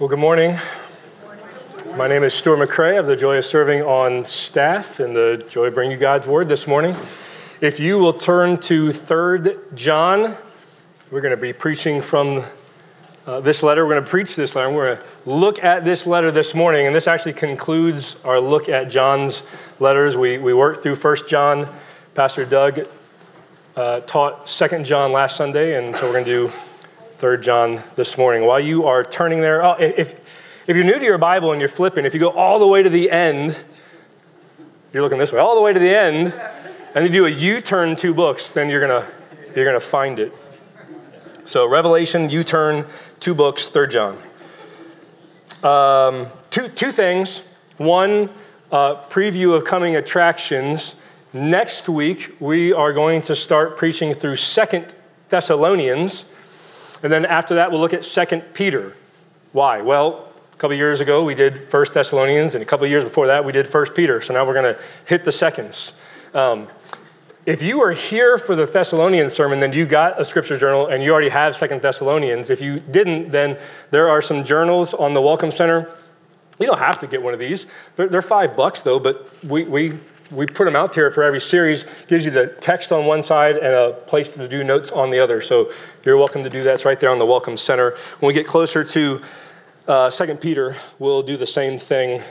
Well, good morning. My name is Stuart McCrae. I have the joy of serving on staff and the joy of bringing you God's word this morning. If you will turn to 3 John, we're going to be preaching from uh, this letter. We're going to preach this letter. We're going to look at this letter this morning, and this actually concludes our look at John's letters. We, we worked through 1 John. Pastor Doug uh, taught 2 John last Sunday, and so we're going to do 3 John this morning. While you are turning there, oh, if, if you're new to your Bible and you're flipping, if you go all the way to the end, you're looking this way, all the way to the end, and you do a U-turn two books, then you're gonna you're gonna find it. So Revelation, U-turn, two books, Third John. Um, two two things. One, uh, preview of coming attractions. Next week we are going to start preaching through Second Thessalonians. And then after that, we'll look at 2 Peter. Why? Well, a couple years ago, we did 1 Thessalonians, and a couple years before that, we did 1 Peter. So now we're going to hit the seconds. Um, if you are here for the Thessalonians sermon, then you got a scripture journal and you already have Second Thessalonians. If you didn't, then there are some journals on the Welcome Center. You don't have to get one of these. They're, they're five bucks though, but we, we we put them out here for every series. Gives you the text on one side and a place to do notes on the other. So you're welcome to do that. It's right there on the Welcome Center. When we get closer to uh, Second Peter, we'll do the same thing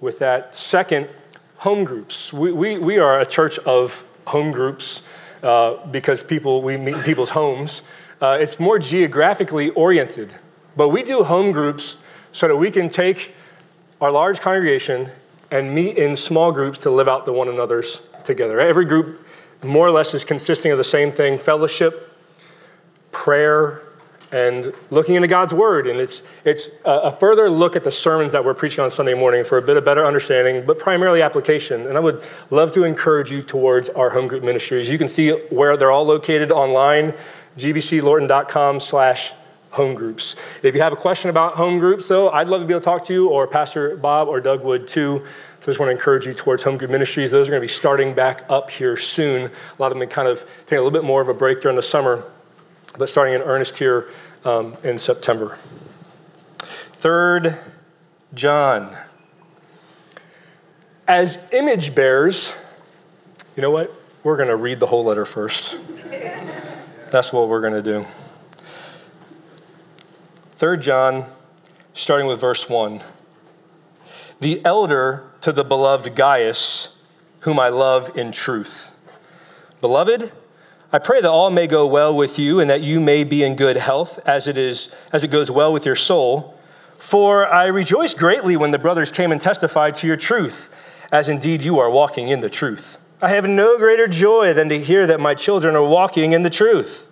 with that. Second, home groups. We, we, we are a church of home groups uh, because people we meet in people's homes. Uh, it's more geographically oriented, but we do home groups so that we can take our large congregation and meet in small groups to live out the one another's together. Every group, more or less, is consisting of the same thing fellowship, prayer, and looking into God's Word. And it's, it's a, further look at the sermons that we're preaching on Sunday morning for a bit of better understanding, but primarily application. And I would love to encourage you towards our home group ministries. You can see where they're all located online, gbclorton.com slash home groups. If you have a question about home groups, though, I'd love to be able to talk to you, or Pastor Bob or Doug would too. So I just want to encourage you towards home group ministries. Those are going to be starting back up here soon. A lot of them kind of take a little bit more of a break during the summer, but starting in earnest here um, in September. Third John. As image bearers, you know what? We're going to read the whole letter first. That's what we're going to do. 3 John, starting with verse 1. The elder to the beloved Gaius, whom I love in truth. Beloved, I pray that all may go well with you and that you may be in good health as it is as it goes well with your soul. For I rejoiced greatly when the brothers came and testified to your truth, as indeed you are walking in the truth. I have no greater joy than to hear that my children are walking in the truth.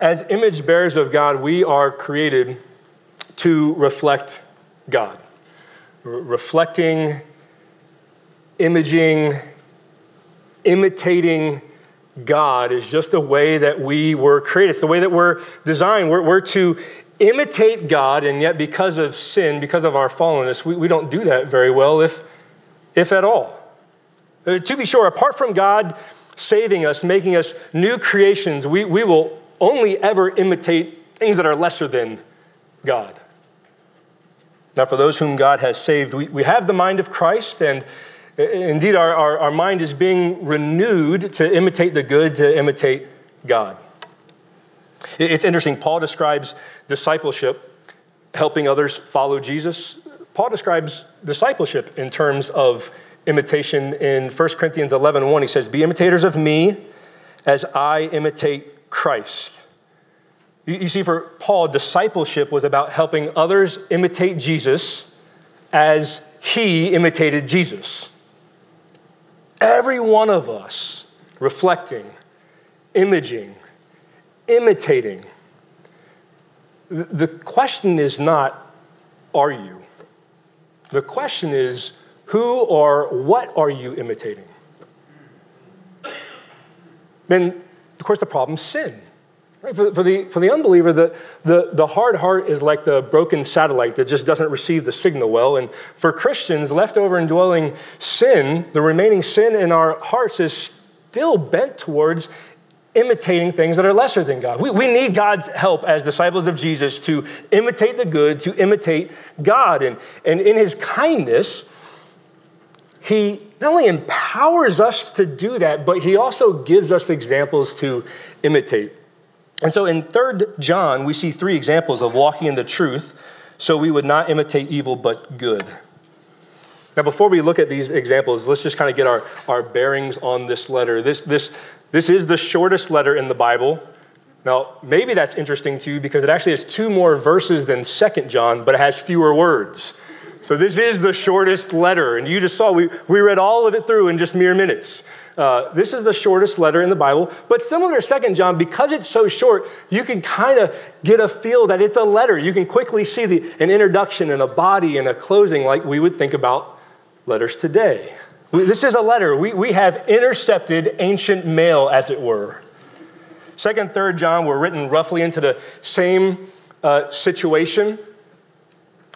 As image bearers of God, we are created to reflect God. reflecting, imaging, imitating God is just the way that we were created. It's the way that we're designed. We're, we're to imitate God, and yet because of sin, because of our fallenness, we, we don't do that very well, if, if at all. Uh, to be sure, apart from God saving us, making us new creations, we, we will only ever imitate things that are lesser than God. Now, for those whom God has saved, we, we have the mind of Christ, and indeed, our, our, our mind is being renewed to imitate the good, to imitate God. It's interesting, Paul describes discipleship, helping others follow Jesus. Paul describes discipleship in terms of imitation in 1 Corinthians 11 1. He says, Be imitators of me as I imitate Christ. You see, for Paul, discipleship was about helping others imitate Jesus as he imitated Jesus. Every one of us reflecting, imaging, imitating. The question is not, are you? The question is, who or what are you imitating? Then, course, the problem is sin. Right? For, for, the, for the unbeliever, the, the, the hard heart is like the broken satellite that just doesn't receive the signal well. And for Christians, leftover indwelling sin, the remaining sin in our hearts is still bent towards imitating things that are lesser than God. We, we need God's help as disciples of Jesus to imitate the good, to imitate God. And, and in his kindness, he not only empowers us to do that, but he also gives us examples to imitate. And so in 3rd John, we see three examples of walking in the truth so we would not imitate evil but good. Now, before we look at these examples, let's just kind of get our, our bearings on this letter. This, this, this is the shortest letter in the Bible. Now, maybe that's interesting to you because it actually has two more verses than 2nd John, but it has fewer words. So this is the shortest letter. And you just saw, we, we read all of it through in just mere minutes. Uh, this is the shortest letter in the Bible, but similar to Second John, because it's so short, you can kind of get a feel that it's a letter. You can quickly see the, an introduction and a body and a closing like we would think about letters today. We, this is a letter. We, we have intercepted ancient mail, as it were. Second, third John were written roughly into the same uh, situation,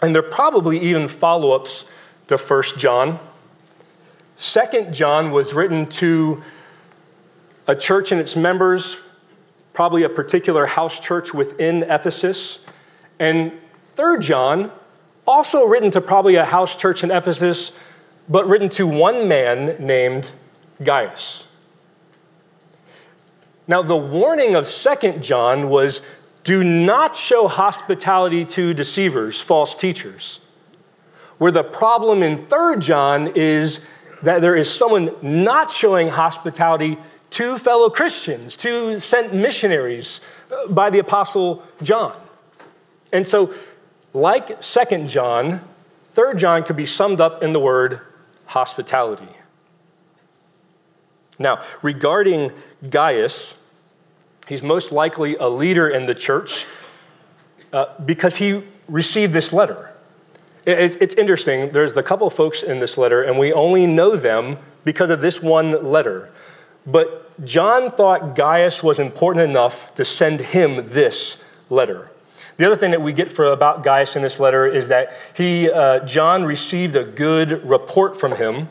and they're probably even follow ups to First John. Second John was written to a church and its members, probably a particular house church within Ephesus. And third John, also written to probably a house church in Ephesus, but written to one man named Gaius. Now, the warning of Second John was do not show hospitality to deceivers, false teachers. Where the problem in Third John is that there is someone not showing hospitality to fellow Christians, to sent missionaries uh, by the Apostle John. And so, like Second John, Third John could be summed up in the word hospitality. Now, regarding Gaius, he's most likely a leader in the church uh, because he received this letter. It's interesting. There's a couple folks in this letter, and we only know them because of this one letter. But John thought Gaius was important enough to send him this letter. The other thing that we get for, about Gaius in this letter is that he, uh, John received a good report from him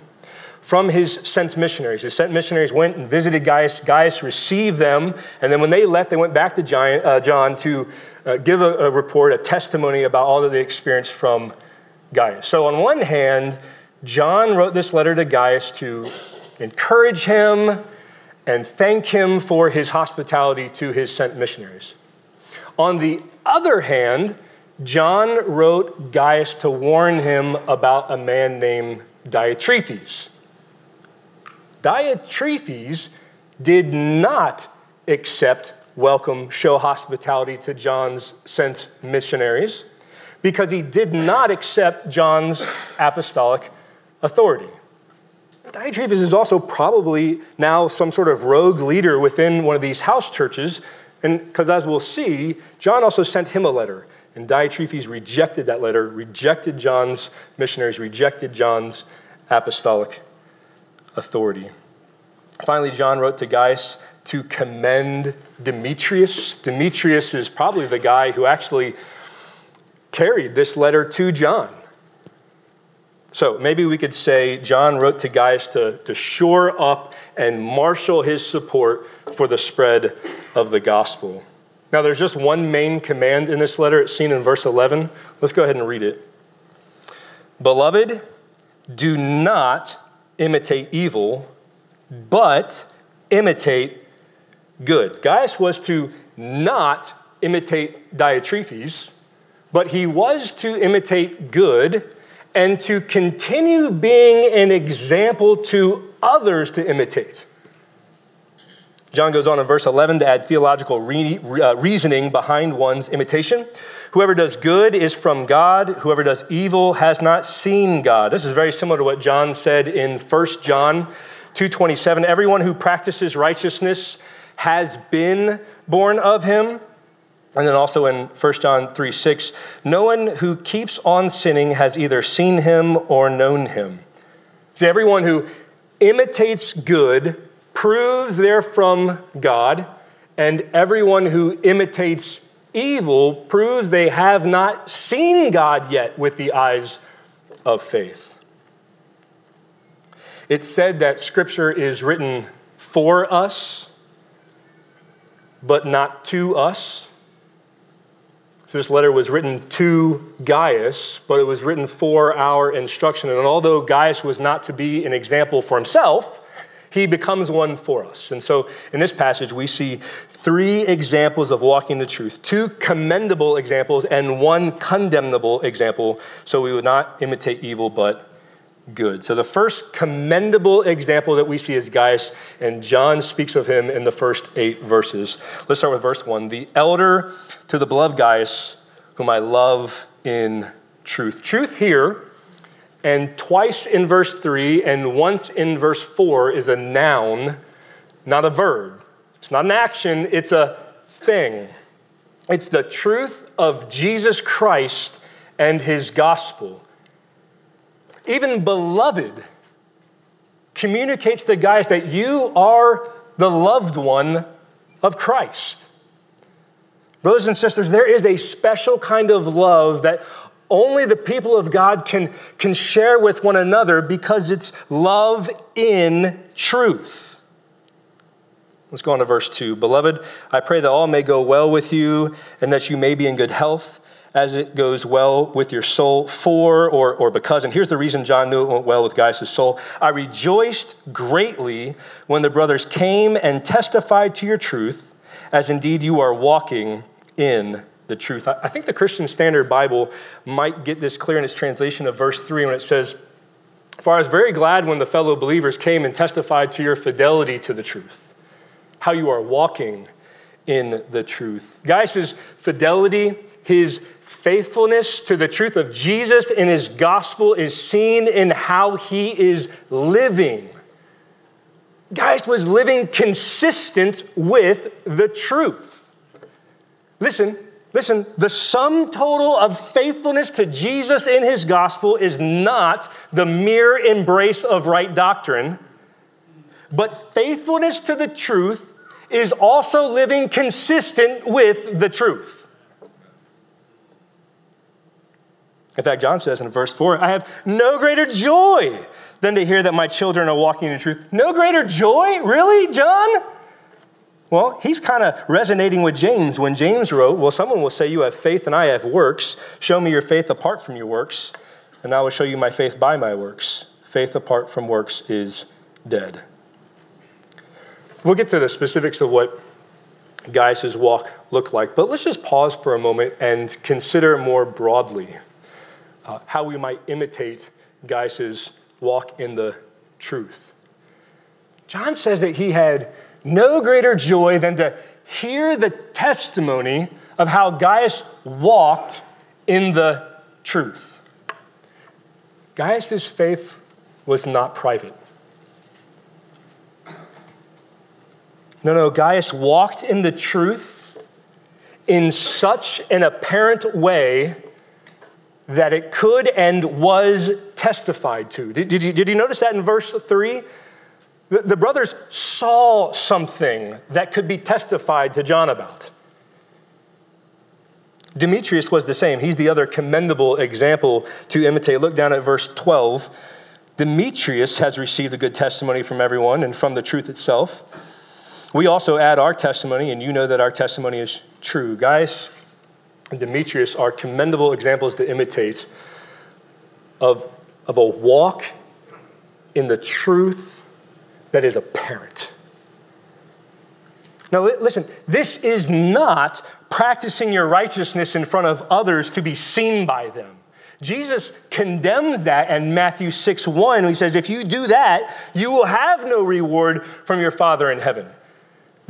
from his sent missionaries. His sent missionaries went and visited Gaius. Gaius received them, and then when they left, they went back to uh, John to uh, give a, a report, a testimony about all that they experienced from Gaius. So, on one hand, John wrote this letter to Gaius to encourage him and thank him for his hospitality to his sent missionaries. On the other hand, John wrote Gaius to warn him about a man named Diotrephes. Diotrephes did not accept, welcome, show hospitality to John's sent missionaries because he did not accept John's apostolic authority. Diotrephes is also probably now some sort of rogue leader within one of these house churches, and because as we'll see, John also sent him a letter, and Diotrephes rejected that letter, rejected John's missionaries, rejected John's apostolic authority. Finally, John wrote to Gaius to commend Demetrius. Demetrius is probably the guy who actually carried this letter to John. So maybe we could say John wrote to Gaius to, to shore up and marshal his support for the spread of the gospel. Now, there's just one main command in this letter. It's seen in verse 11. Let's go ahead and read it. Beloved, do not imitate evil, but imitate good. Gaius was to not imitate Diotrephes, but he was to imitate good and to continue being an example to others to imitate. John goes on in verse 11 to add theological re- uh, reasoning behind one's imitation. Whoever does good is from God, whoever does evil has not seen God. This is very similar to what John said in 1 John 2:27. Everyone who practices righteousness has been born of him. And then also in 1 John 3 6, no one who keeps on sinning has either seen him or known him. See, everyone who imitates good proves they're from God, and everyone who imitates evil proves they have not seen God yet with the eyes of faith. It's said that Scripture is written for us, but not to us. So this letter was written to Gaius, but it was written for our instruction. And although Gaius was not to be an example for himself, he becomes one for us. And so in this passage, we see three examples of walking the truth two commendable examples and one condemnable example, so we would not imitate evil, but good. So the first commendable example that we see is Gaius, and John speaks of him in the first eight verses. Let's start with verse one. The elder to the beloved Gaius, whom I love in truth. Truth here, and twice in verse three, and once in verse four, is a noun, not a verb. It's not an action, it's a thing. It's the truth of Jesus Christ and his gospel even beloved, communicates to Gaius that you are the loved one of Christ. Brothers and sisters, there is a special kind of love that only the people of God can, can share with one another because it's love in truth. Let's go on to verse 2. Beloved, I pray that all may go well with you and that you may be in good health as it goes well with your soul for or, or because. And here's the reason John knew it went well with Gaius' soul. I rejoiced greatly when the brothers came and testified to your truth, as indeed you are walking in the truth. I think the Christian Standard Bible might get this clear in its translation of verse 3 when it says, For I was very glad when the fellow believers came and testified to your fidelity to the truth, how you are walking in the truth. Gaius' fidelity, his faithfulness to the truth of Jesus and his gospel is seen in how he is living. Gaius was living consistent with the truth. Listen, listen, the sum total of faithfulness to Jesus in his gospel is not the mere embrace of right doctrine, but faithfulness to the truth is also living consistent with the truth. In fact, John says in verse 4, I have no greater joy than to hear that my children are walking in truth. No greater joy? Really, John? Well, he's kind of resonating with James when James wrote, Well, someone will say, You have faith and I have works. Show me your faith apart from your works, and I will show you my faith by my works. Faith apart from works is dead. We'll get to the specifics of what Gaius' walk looked like, but let's just pause for a moment and consider more broadly uh, how we might imitate Gaius' walk in the truth. John says that he had no greater joy than to hear the testimony of how Gaius walked in the truth. Gaius' faith was not private. No, no, Gaius walked in the truth in such an apparent way that it could and was testified to. Did, did, you, did you notice that in verse 3? The, the brothers saw something that could be testified to John about. Demetrius was the same. He's the other commendable example to imitate. Look down at verse 12. Demetrius has received a good testimony from everyone and from the truth itself. We also add our testimony, and you know that our testimony is true. Gaius and Demetrius are commendable examples to imitate of, of a walk in the truth that is apparent. Now, listen, this is not practicing your righteousness in front of others to be seen by them. Jesus condemns that in Matthew 6 1. He says, If you do that, you will have no reward from your Father in heaven.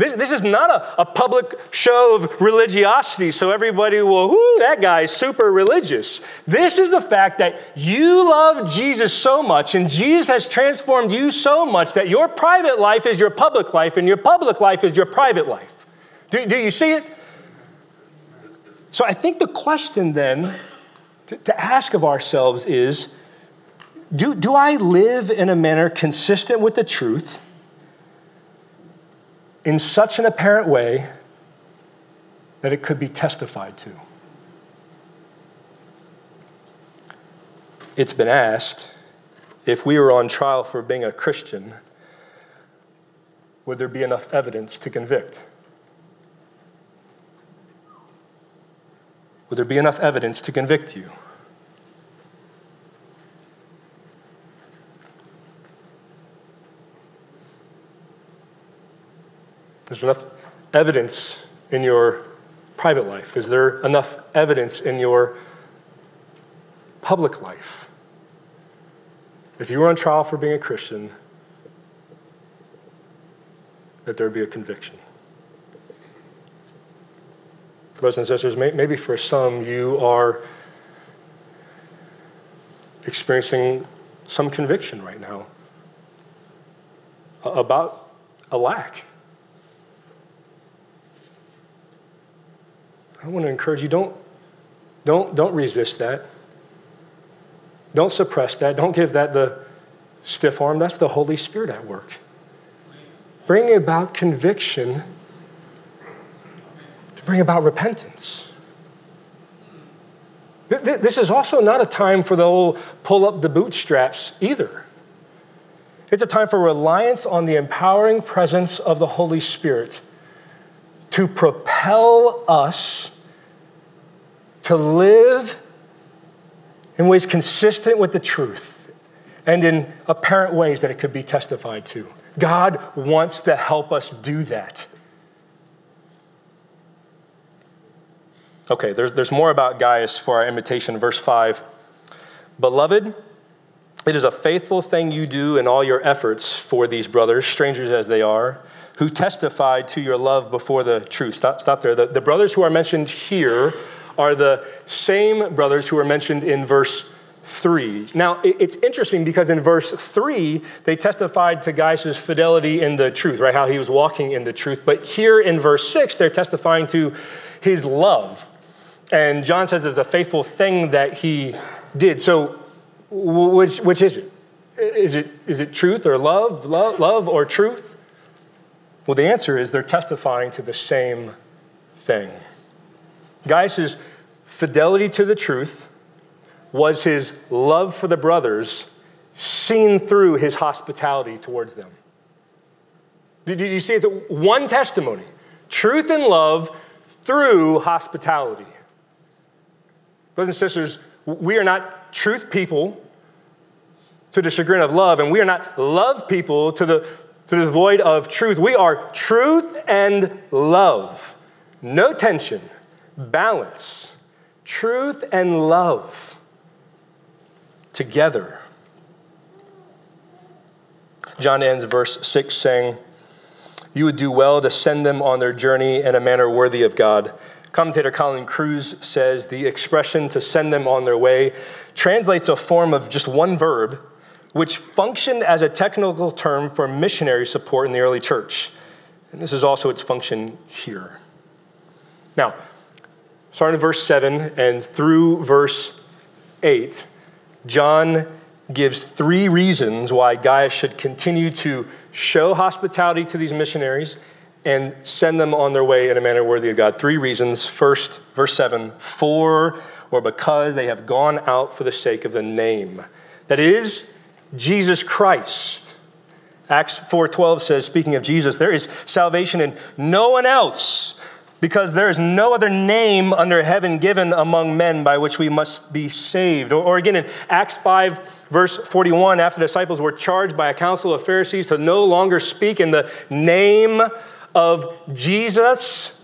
This, this is not a, a public show of religiosity, so everybody will, that guy's super religious. This is the fact that you love Jesus so much, and Jesus has transformed you so much that your private life is your public life, and your public life is your private life. Do, do you see it? So I think the question then to, to ask of ourselves is do, do I live in a manner consistent with the truth? In such an apparent way that it could be testified to. It's been asked if we were on trial for being a Christian, would there be enough evidence to convict? Would there be enough evidence to convict you? There's enough evidence in your private life? Is there enough evidence in your public life? If you were on trial for being a Christian, that there would be a conviction. Brothers and sisters, maybe for some you are experiencing some conviction right now about a lack I want to encourage you don't, don't, don't resist that. Don't suppress that. Don't give that the stiff arm. That's the Holy Spirit at work. Bring about conviction to bring about repentance. This is also not a time for the old pull up the bootstraps either. It's a time for reliance on the empowering presence of the Holy Spirit to propel us to live in ways consistent with the truth and in apparent ways that it could be testified to. God wants to help us do that. Okay, there's, there's more about Gaius for our imitation. Verse 5 Beloved, it is a faithful thing you do in all your efforts for these brothers, strangers as they are who testified to your love before the truth. Stop, stop there. The, the brothers who are mentioned here are the same brothers who are mentioned in verse 3. Now, it's interesting because in verse 3, they testified to Gaius' fidelity in the truth, right? How he was walking in the truth. But here in verse 6, they're testifying to his love. And John says it's a faithful thing that he did. So, which, which is it? Is it, is it truth or love, love, love or truth? Well, the answer is they're testifying to the same thing. Gaius' fidelity to the truth was his love for the brothers seen through his hospitality towards them. Did you see it's one testimony truth and love through hospitality. Brothers and sisters, we are not truth people to the chagrin of love, and we are not love people to the to the void of truth. We are truth and love. No tension, balance, truth and love together. John ends verse 6 saying, You would do well to send them on their journey in a manner worthy of God. Commentator Colin Kruse says the expression to send them on their way translates a form of just one verb which functioned as a technical term for missionary support in the early church. And this is also its function here. Now, starting in verse 7 and through verse 8, John gives three reasons why Gaius should continue to show hospitality to these missionaries and send them on their way in a manner worthy of God. Three reasons. First, verse 7 for or because they have gone out for the sake of the name. That is, Jesus Christ. Acts 4:12 says speaking of Jesus there is salvation in no one else because there is no other name under heaven given among men by which we must be saved. Or, or, again, in Acts 5, verse 41, after the disciples were charged by a council of Pharisees to no longer speak in the name of Jesus,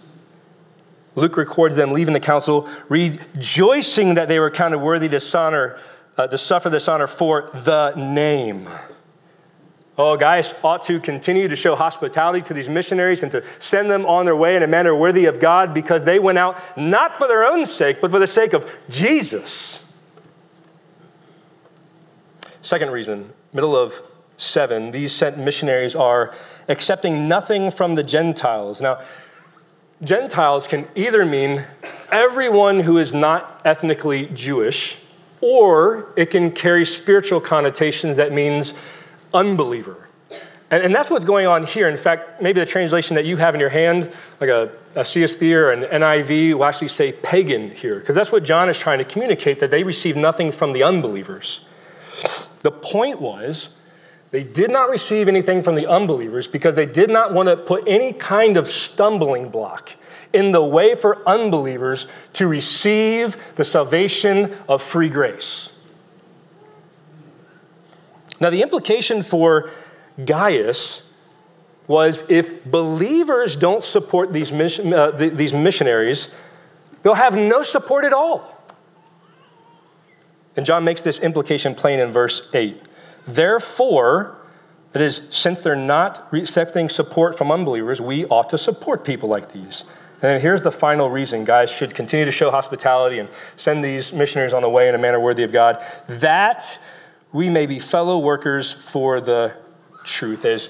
Luke records them leaving the council, rejoicing that they were counted worthy to, dishonor, uh, to suffer this honor for the name. Oh, Gaius ought to continue to show hospitality to these missionaries and to send them on their way in a manner worthy of God because they went out not for their own sake, but for the sake of Jesus. Second reason, middle of seven, these sent missionaries are accepting nothing from the Gentiles. Now, Gentiles can either mean everyone who is not ethnically Jewish, or it can carry spiritual connotations that means unbeliever. And, and, that's what's going on here. In fact, maybe the translation that you have in your hand, like a, a CSB or an NIV, will actually say pagan here, because that's what John is trying to communicate that they receive nothing from the unbelievers. The point was, they did not receive anything from the unbelievers because they did not want to put any kind of stumbling block in the way for unbelievers to receive the salvation of free grace. Now, the implication for Gaius was if believers don't support these, mission, uh, these missionaries, they'll have no support at all. And John makes this implication plain in verse 8. Therefore, that is, since they're not accepting support from unbelievers, we ought to support people like these. And here's the final reason Gaius should continue to show hospitality and send these missionaries on the way in a manner worthy of God. That we may be fellow workers for the truth. As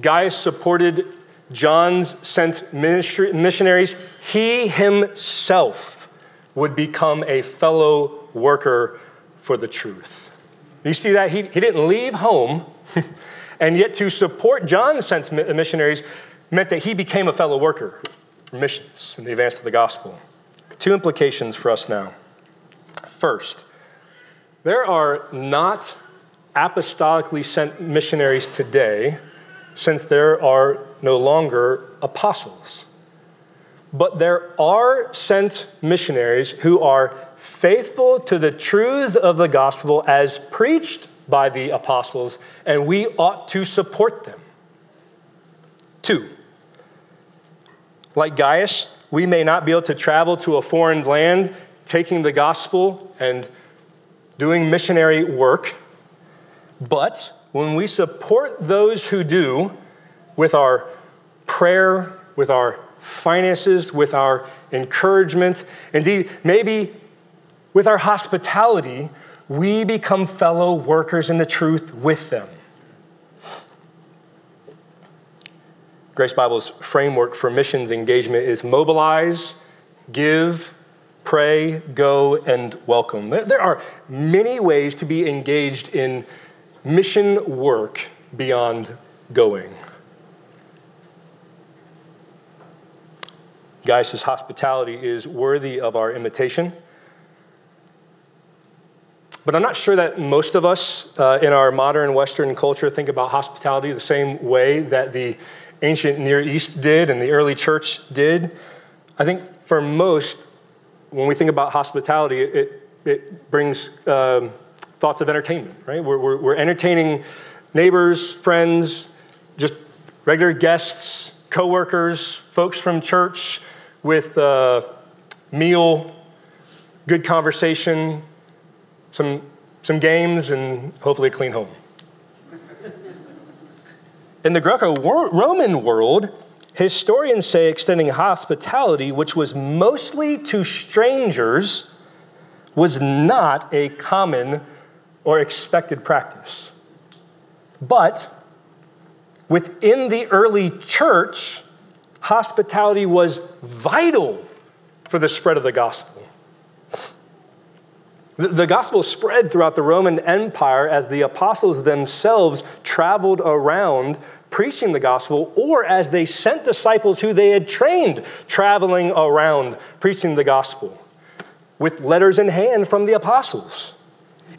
Gaius supported John's sent missionaries, he himself would become a fellow worker for the truth. You see that? He, he didn't leave home, and yet to support John's sent missionaries meant that he became a fellow worker for missions in the advance of the gospel. Two implications for us now. First, there are not apostolically sent missionaries today since there are no longer apostles. But there are sent missionaries who are faithful to the truths of the gospel as preached by the apostles, and we ought to support them. Two, like Gaius, we may not be able to travel to a foreign land taking the gospel and doing missionary work, but when we support those who do with our prayer, with our finances, with our encouragement, indeed, maybe with our hospitality, we become fellow workers in the truth with them. Grace Bible's framework for missions engagement is mobilize, give, pray, go, and welcome. There are many ways to be engaged in mission work beyond going. Gaius' hospitality is worthy of our imitation. But I'm not sure that most of us uh, in our modern Western culture think about hospitality the same way that the ancient Near East did and the early church did. I think for most, when we think about hospitality, it, it brings um, thoughts of entertainment, right? We're, we're, we're entertaining neighbors, friends, just regular guests, coworkers, folks from church with a meal, good conversation, some, some games, and hopefully a clean home. In the Greco Roman world, historians say extending hospitality, which was mostly to strangers, was not a common or expected practice. But within the early church, hospitality was vital for the spread of the gospel. The gospel spread throughout the Roman Empire as the apostles themselves traveled around preaching the gospel or as they sent disciples who they had trained traveling around preaching the gospel with letters in hand from the apostles.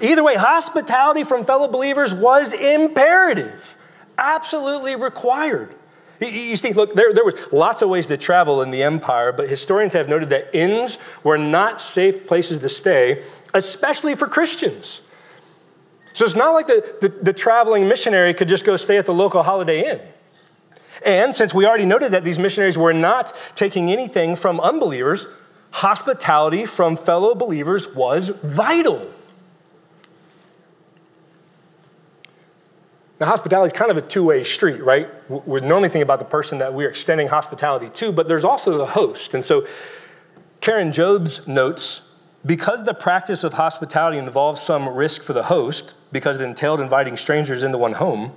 Either way, hospitality from fellow believers was imperative, absolutely required. You see, look, there, there was lots of ways to travel in the empire, but historians have noted that inns were not safe places to stay, especially for Christians. So it's not like the, the, the traveling missionary could just go stay at the local Holiday Inn. And since we already noted that these missionaries were not taking anything from unbelievers, hospitality from fellow believers was vital. Now, hospitality is kind of a two way street, right? We're normally thinking about the person that we're extending hospitality to, but there's also the host. And so, Karen Jobes notes because the practice of hospitality involves some risk for the host, because it entailed inviting strangers into one home,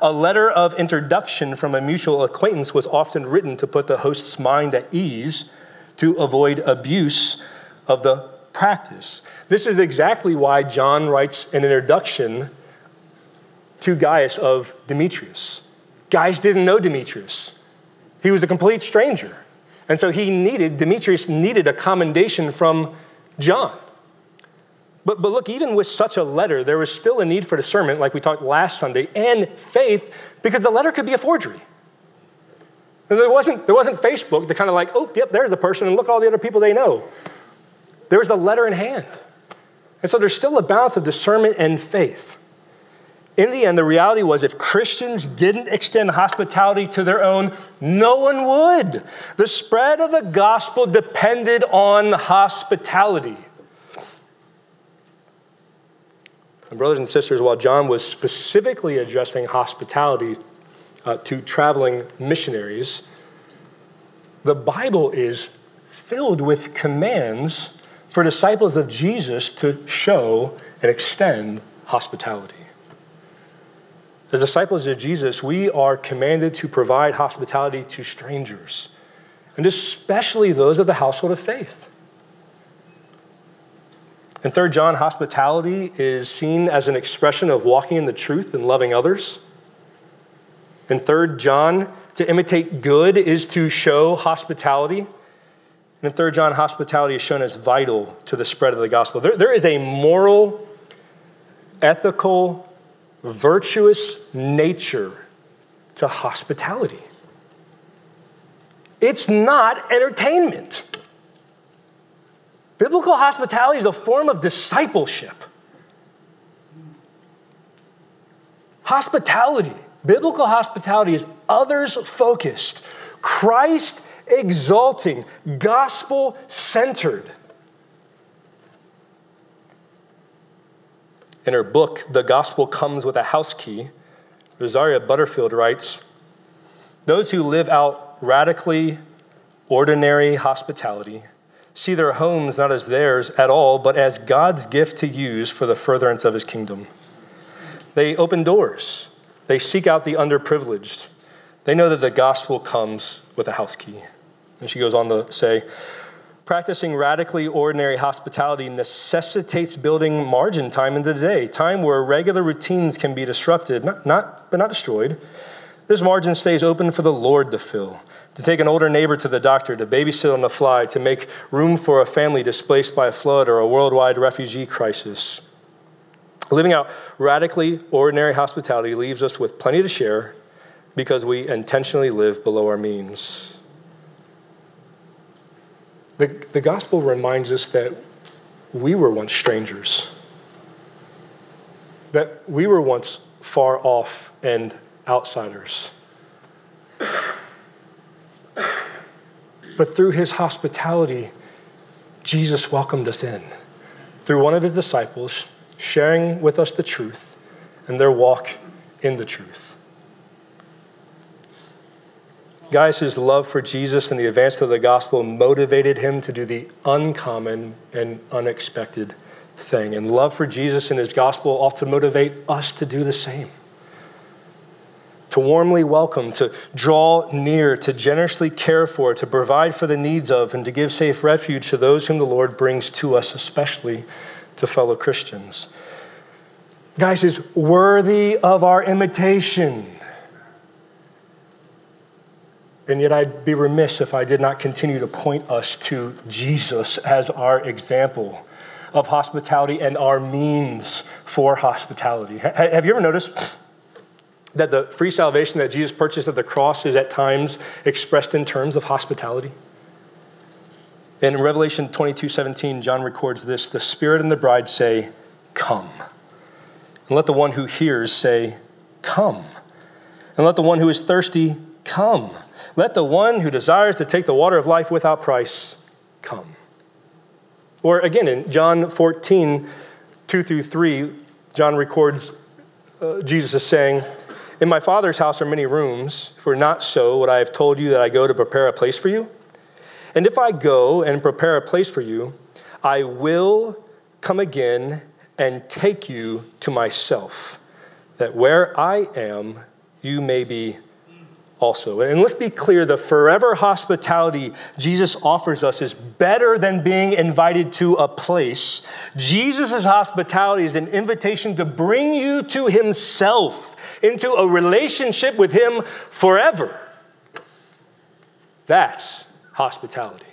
a letter of introduction from a mutual acquaintance was often written to put the host's mind at ease to avoid abuse of the practice. This is exactly why John writes an introduction to Gaius of Demetrius. Gaius didn't know Demetrius, he was a complete stranger. And so he needed, Demetrius needed a commendation from John. But, but look, even with such a letter, there was still a need for discernment, like we talked last Sunday, and faith, because the letter could be a forgery. And there wasn't, there wasn't Facebook to kind of like, oh, yep, there's the person, and look all the other people they know. There was a letter in hand. And so there's still a balance of discernment and faith. In the end, the reality was if Christians didn't extend hospitality to their own, no one would. The spread of the gospel depended on hospitality. And, brothers and sisters, while John was specifically addressing hospitality uh, to traveling missionaries, the Bible is filled with commands for disciples of Jesus to show and extend hospitality. As disciples of Jesus, we are commanded to provide hospitality to strangers, and especially those of the household of faith. In 3 John, hospitality is seen as an expression of walking in the truth and loving others. In 3 John, to imitate good is to show hospitality. And in 3 John, hospitality is shown as vital to the spread of the gospel. There, there is a moral, ethical, virtuous nature to hospitality. It's not entertainment. Biblical hospitality is a form of discipleship. Hospitality, biblical hospitality is others focused, Christ exalting, gospel centered. In her book, The Gospel Comes with a House Key, Rosaria Butterfield writes Those who live out radically ordinary hospitality see their homes not as theirs at all, but as God's gift to use for the furtherance of his kingdom. They open doors, they seek out the underprivileged. They know that the gospel comes with a house key. And she goes on to say, Practicing radically ordinary hospitality necessitates building margin time into the day, time where regular routines can be disrupted, not, not, but not destroyed. This margin stays open for the Lord to fill, to take an older neighbor to the doctor, to babysit on the fly, to make room for a family displaced by a flood or a worldwide refugee crisis. Living out radically ordinary hospitality leaves us with plenty to share because we intentionally live below our means. The, the gospel reminds us that we were once strangers, that we were once far off and outsiders. But through his hospitality, Jesus welcomed us in. Through one of his disciples, sharing with us the truth and their walk in the truth. Gaius' love for Jesus and the advance of the gospel motivated him to do the uncommon and unexpected thing. And love for Jesus and his gospel ought to motivate us to do the same. To warmly welcome, to draw near, to generously care for, to provide for the needs of, and to give safe refuge to those whom the Lord brings to us, especially to fellow Christians. Gaius is worthy of our imitation. And yet, I'd be remiss if I did not continue to point us to Jesus as our example of hospitality and our means for hospitality. Have you ever noticed that the free salvation that Jesus purchased at the cross is at times expressed in terms of hospitality? In Revelation 22 17, John records this The Spirit and the bride say, Come. And let the one who hears say, Come. And let the one who is thirsty come. Let the one who desires to take the water of life without price come. Or again, in John 14, 2 through 3, John records uh, Jesus is saying, In my Father's house are many rooms. If not so, would I have told you that I go to prepare a place for you? And if I go and prepare a place for you, I will come again and take you to myself, that where I am, you may be also. And let's be clear the forever hospitality Jesus offers us is better than being invited to a place. Jesus' hospitality is an invitation to bring you to Himself, into a relationship with Him forever. That's hospitality.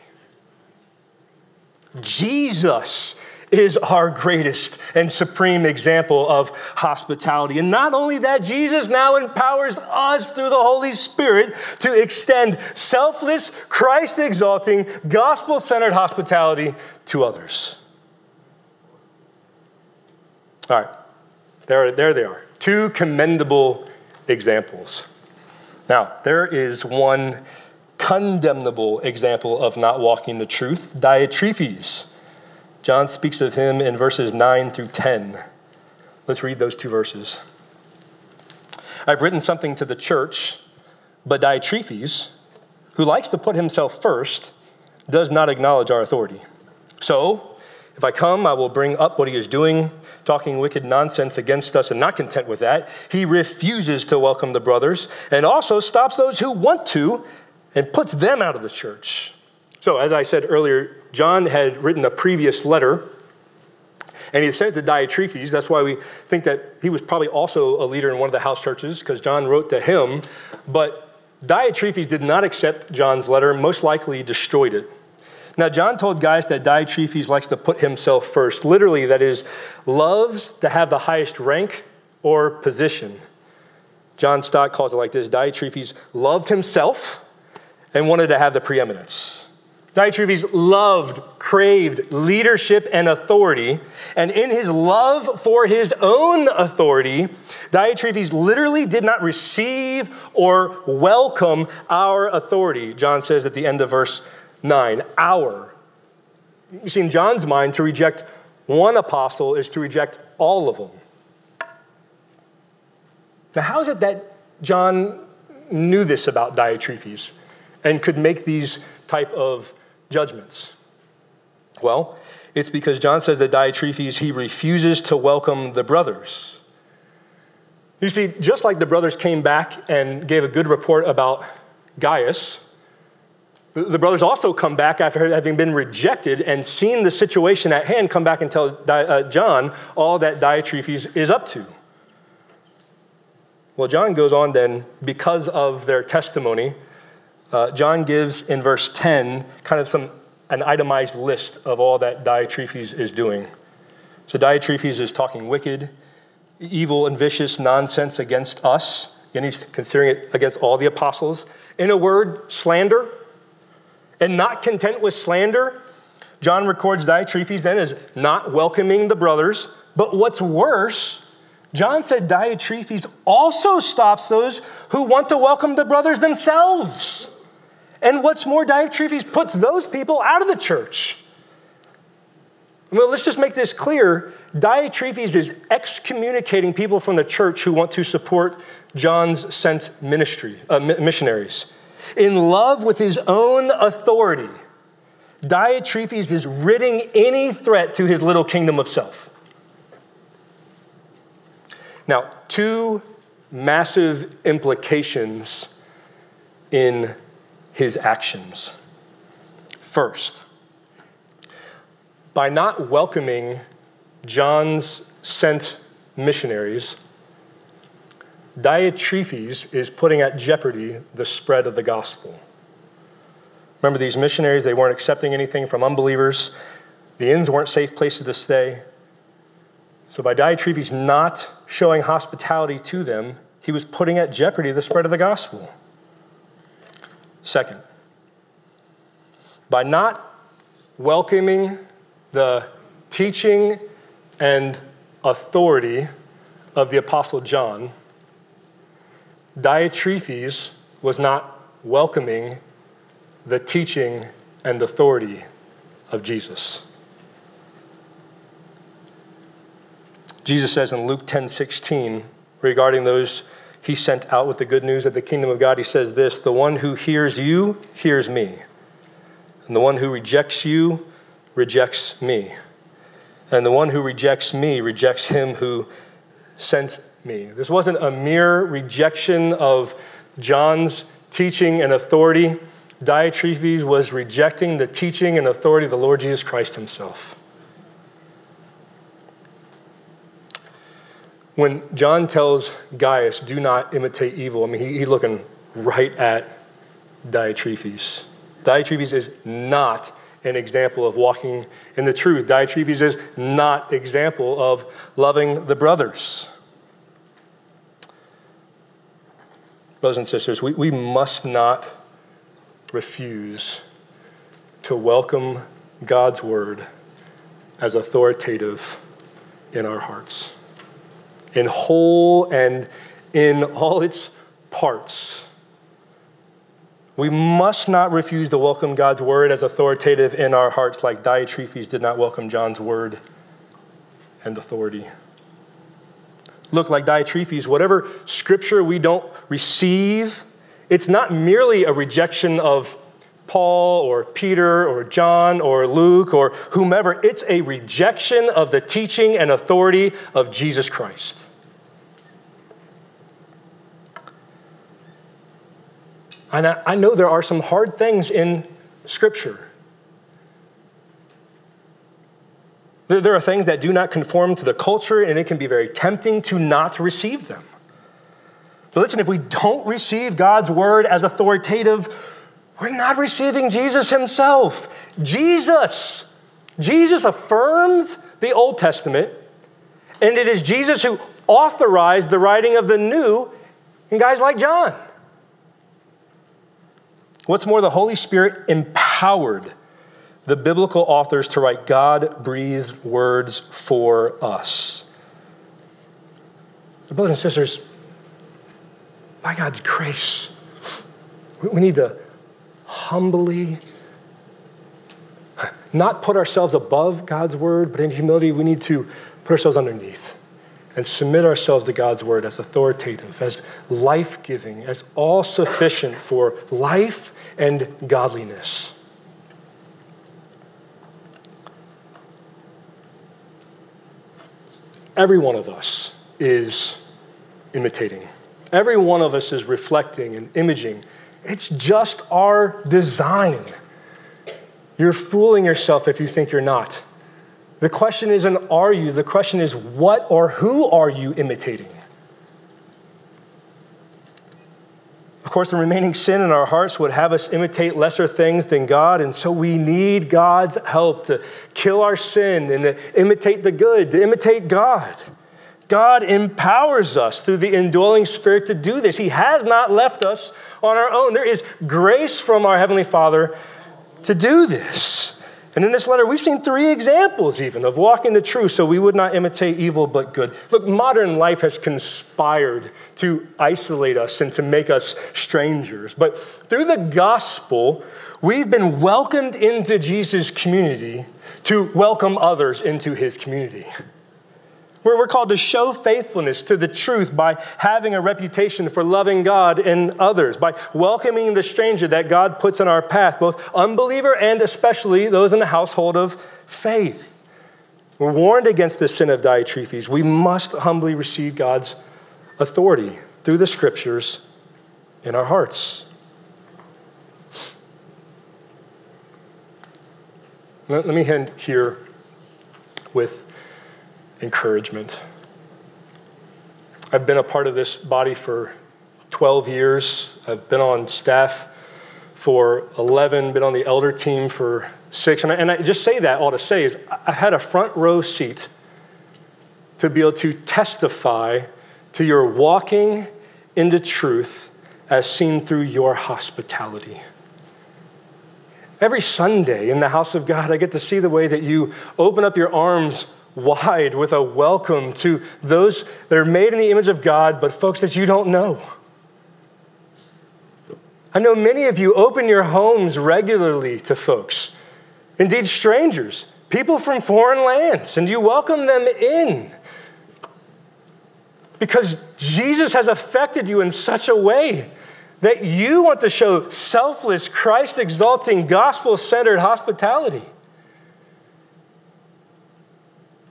Jesus is our greatest and supreme example of hospitality. And not only that, Jesus now empowers us through the Holy Spirit to extend selfless, Christ exalting, gospel centered hospitality to others. All right, there, there they are. Two commendable examples. Now, there is one condemnable example of not walking the truth Diotrephes. John speaks of him in verses 9 through 10. Let's read those two verses. I've written something to the church, but Diotrephes, who likes to put himself first, does not acknowledge our authority. So, if I come, I will bring up what he is doing, talking wicked nonsense against us, and not content with that, he refuses to welcome the brothers and also stops those who want to and puts them out of the church. So, as I said earlier, John had written a previous letter and he sent it to Diotrephes. That's why we think that he was probably also a leader in one of the house churches because John wrote to him. But Diotrephes did not accept John's letter, most likely destroyed it. Now, John told Gaius that Diotrephes likes to put himself first. Literally, that is, loves to have the highest rank or position. John Stott calls it like this Diotrephes loved himself and wanted to have the preeminence. Diotrephes loved, craved leadership and authority, and in his love for his own authority, Diotrephes literally did not receive or welcome our authority. John says at the end of verse 9, our. You see, in John's mind, to reject one apostle is to reject all of them. Now, how is it that John knew this about Diotrephes and could make these type of judgments? Well, it's because John says that Diotrephes, he refuses to welcome the brothers. You see, just like the brothers came back and gave a good report about Gaius, the brothers also come back after having been rejected and seen the situation at hand, come back and tell uh, John all that Diotrephes is up to. Well, John goes on then, because of their testimony, uh, John gives in verse 10 kind of some an itemized list of all that Diotrephes is doing. So Diotrephes is talking wicked, evil, and vicious nonsense against us, and he's considering it against all the apostles. In a word, slander. And not content with slander, John records Diotrephes then as not welcoming the brothers. But what's worse, John said Diotrephes also stops those who want to welcome the brothers themselves. And what's more, Diotrephes puts those people out of the church. Well, let's just make this clear. Diotrephes is excommunicating people from the church who want to support John's sent ministry, uh, missionaries. In love with his own authority, Diotrephes is ridding any threat to his little kingdom of self. Now, two massive implications in his actions. First, by not welcoming John's sent missionaries, Diotrephes is putting at jeopardy the spread of the gospel. Remember, these missionaries, they weren't accepting anything from unbelievers. The inns weren't safe places to stay. So, by Diotrephes not showing hospitality to them, he was putting at jeopardy the spread of the gospel. Second, by not welcoming the teaching and authority of the Apostle John, Diotrephes was not welcoming the teaching and authority of Jesus. Jesus says in Luke 10 16, regarding those he sent out with the good news of the kingdom of God, he says this The one who hears you hears me, and the one who rejects you rejects me. And the one who rejects me rejects him who sent me. This wasn't a mere rejection of John's teaching and authority. Diotrephes was rejecting the teaching and authority of the Lord Jesus Christ himself. When John tells Gaius, do not imitate evil, I mean, he, he's looking right at Diotrephes. Diotrephes is not an example of walking in the truth. Diotrephes is not example of loving the brothers. Brothers and sisters, we, we must not refuse to welcome God's word as authoritative in our hearts, in whole and in all its parts. We must not refuse to welcome God's word as authoritative in our hearts, like Diotrephes did not welcome John's word and authority. Look, like Diotrephes, whatever scripture we don't receive, it's not merely a rejection of Paul or Peter or John or Luke or whomever. It's a rejection of the teaching and authority of Jesus Christ. And I, know there are some hard things in Scripture. There are things that do not conform to the culture, and it can be very tempting to not receive them. But listen, if we don't receive God's word as authoritative, we're not receiving Jesus himself. Jesus, Jesus affirms the Old Testament, and it is Jesus who authorized the writing of the New in guys like John. What's more, the Holy Spirit empowered the biblical authors to write God breathed words for us. Brothers and sisters, by God's grace, we need to humbly not put ourselves above God's word, but in humility, we need to put ourselves underneath and submit ourselves to God's word as authoritative, as life giving, as all sufficient for life and godliness. Every one of us is imitating. Every one of us is reflecting and imaging. It's just our design. You're fooling yourself if you think you're not. The question isn't are you, the question is what or who are you imitating? Of course, the remaining sin in our hearts would have us imitate lesser things than God, and so we need God's help to kill our sin and to imitate the good, to imitate God. God empowers us through the indwelling Spirit to do this. He has not left us on our own. There is grace from our Heavenly Father to do this. And in this letter, we've seen three examples even of walking the truth so we would not imitate evil but good. Look, modern life has conspired to isolate us and to make us strangers. But through the gospel, we've been welcomed into Jesus' community to welcome others into his community. Where we're called to show faithfulness to the truth by having a reputation for loving God and others, by welcoming the stranger that God puts in our path, both unbeliever and especially those in the household of faith. We're warned against the sin of Diotrephes. We must humbly receive God's authority through the scriptures in our hearts. Let me end here with encouragement. I've been a part of this body for 12 years. I've been on staff for 11, been on the elder team for six. And I, and I just say that all to say is I had a front row seat to be able to testify to your walking into truth as seen through your hospitality. Every Sunday in the house of God, I get to see the way that you open up your arms wide with a welcome to those that are made in the image of God, but folks that you don't know. I know many of you open your homes regularly to folks, indeed, strangers, people from foreign lands, and you welcome them in because Jesus has affected you in such a way that you want to show selfless, Christ exalting, gospel centered hospitality.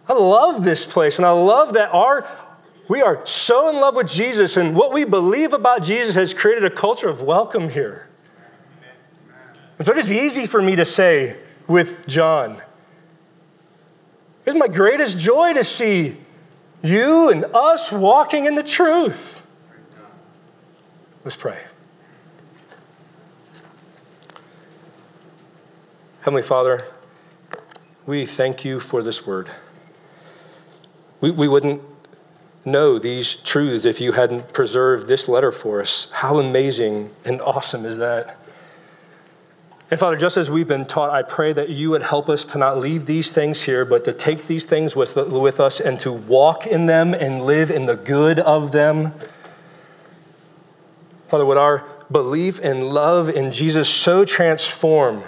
I love this place, and I love that our we are so in love with Jesus, and what we believe about Jesus has created a culture of welcome here. And so it is easy for me to say with John, it's my greatest joy to see you and us walking in the truth. Let's pray. Heavenly Father, we thank you for this word. We, we wouldn't know these truths if you hadn't preserved this letter for us. How amazing and awesome is that? And Father, just as we've been taught, I pray that you would help us to not leave these things here, but to take these things with, with us and to walk in them and live in the good of them. Father, would our belief and love in Jesus so transform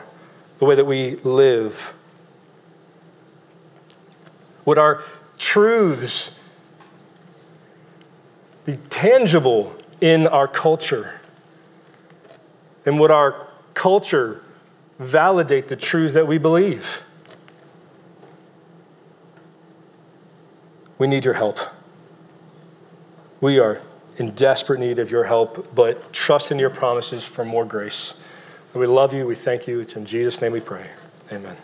the way that we live? Would our truths be tangible in our culture? And would our culture validate the truths that we believe. We need your help. We are in desperate need of your help, but trust in your promises for more grace. We love you. We thank you. It's in Jesus' name we pray. Amen.